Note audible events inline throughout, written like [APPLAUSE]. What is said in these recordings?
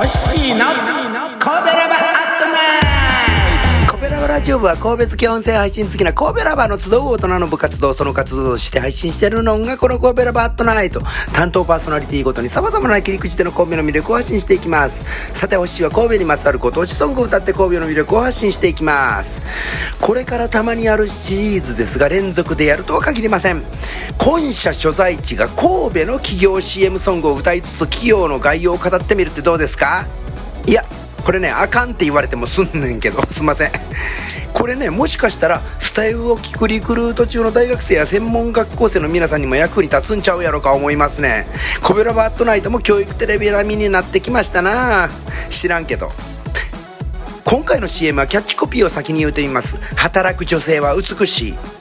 خوشی نب ラジオ部は神戸好き音声配信好きな神戸ラバーの集う大人の部活動その活動として配信しているのがこの神戸ラバーアットナイト担当パーソナリティごとに様々な切り口での神戸の魅力を発信していきます。さておしは神戸にまつわるご当地ソングを歌って神戸の魅力を発信していきます。これからたまにやるシリーズですが連続でやるとは限りません。本社所在地が神戸の企業 CM ソングを歌いつつ企業の概要を語ってみるってどうですか？いやこれねあかんって言われてもすんねんけど [LAUGHS] すいません。これねもしかしたらスタイルを聞くリクルート中の大学生や専門学校生の皆さんにも役に立つんちゃうやろか思いますね。コベラバットナイトも教育テレビ並みになってきましたな。知らんけど。今回の CM はキャッチコピーを先に言うてみます。働く女性は美しい。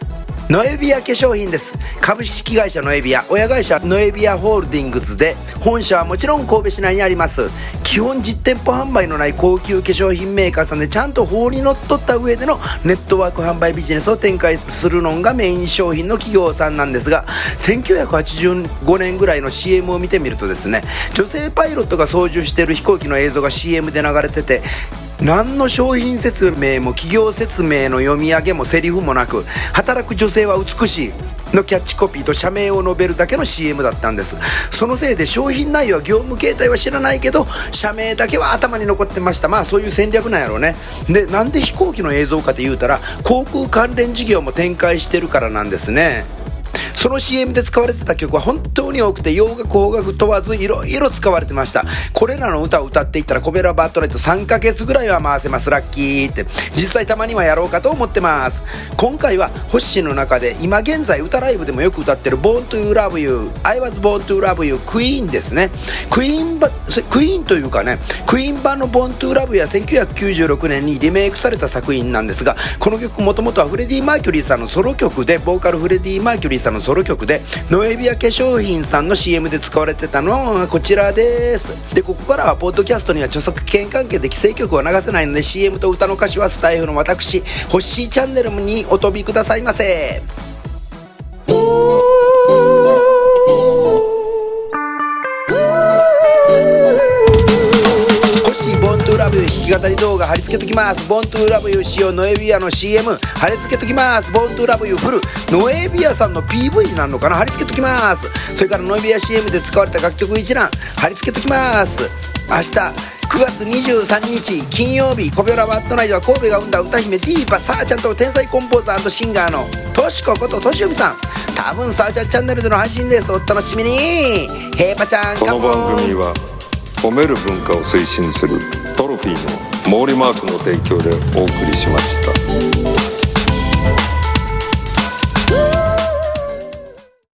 ノエビア化粧品です。株式会社ノエビア親会社ノエビアホールディングスで本社はもちろん神戸市内にあります。基本実店舗販売のない高級化粧品メーカーさんでちゃんと法にのっとった上でのネットワーク販売ビジネスを展開するのがメイン商品の企業さんなんですが1985年ぐらいの CM を見てみるとですね女性パイロットが操縦している飛行機の映像が CM で流れてて何の商品説明も企業説明の読み上げもセリフもなく働く女性は美しいのキャッチコピーと社名を述べるだけの CM だったんです。そのせいで商品内容は業務形態は知らないけど社名だけは頭に残ってました。まあそういう戦略なんやろうね。でなんで飛行機の映像かって言うたら航空関連事業も展開してるからなんですね。その CM で使われてた曲は本当に多くて洋楽邦楽問わずいろいろ使われてました。これらの歌を歌っていったらコベラバットライト3ヶ月ぐらいは回せます。ラッキーって。実際たまにはやろうかと思ってます。今回はホッシーの中で今現在歌ライブでもよく歌ってる Born to Love You I was born to love you クイーンですね。クイーンばクイーンというかねクイーン版の Born to Love You は1996年にリメイクされた作品なんですがこの曲もともとはフレディ・マーキュリーさんのソロ曲でボーカルフレディ・マーキュリーさんのソロ曲でノエビア化粧品さんの CM で使われてたのはこちらです。でここからはポッドキャストには著作権関係で規制曲は流せないので CM と歌の歌詞はスタイフの私ホッシーチャンネルにお飛びくださいませ。き語り動画貼り付けときます。ボントゥーラブユー仕様ノエビアの CM 貼り付けときます。ボントゥーラブユーフルノエビアさんの PV になるのかな？貼り付けときます。それからノエビア CM で使われた楽曲一覧貼り付けときます。明日9月23日金曜日コビオラワットナイトは神戸が生んだ歌姫ディーパサーちゃんと天才コンポーザーシンガーのとしここととしゆみさん。多分サーチャーチャンネルでの配信です。お楽しみに。ヘイパちゃんこの番組は褒める文化を推進する。ピーの毛利マークの提供でお送りしました。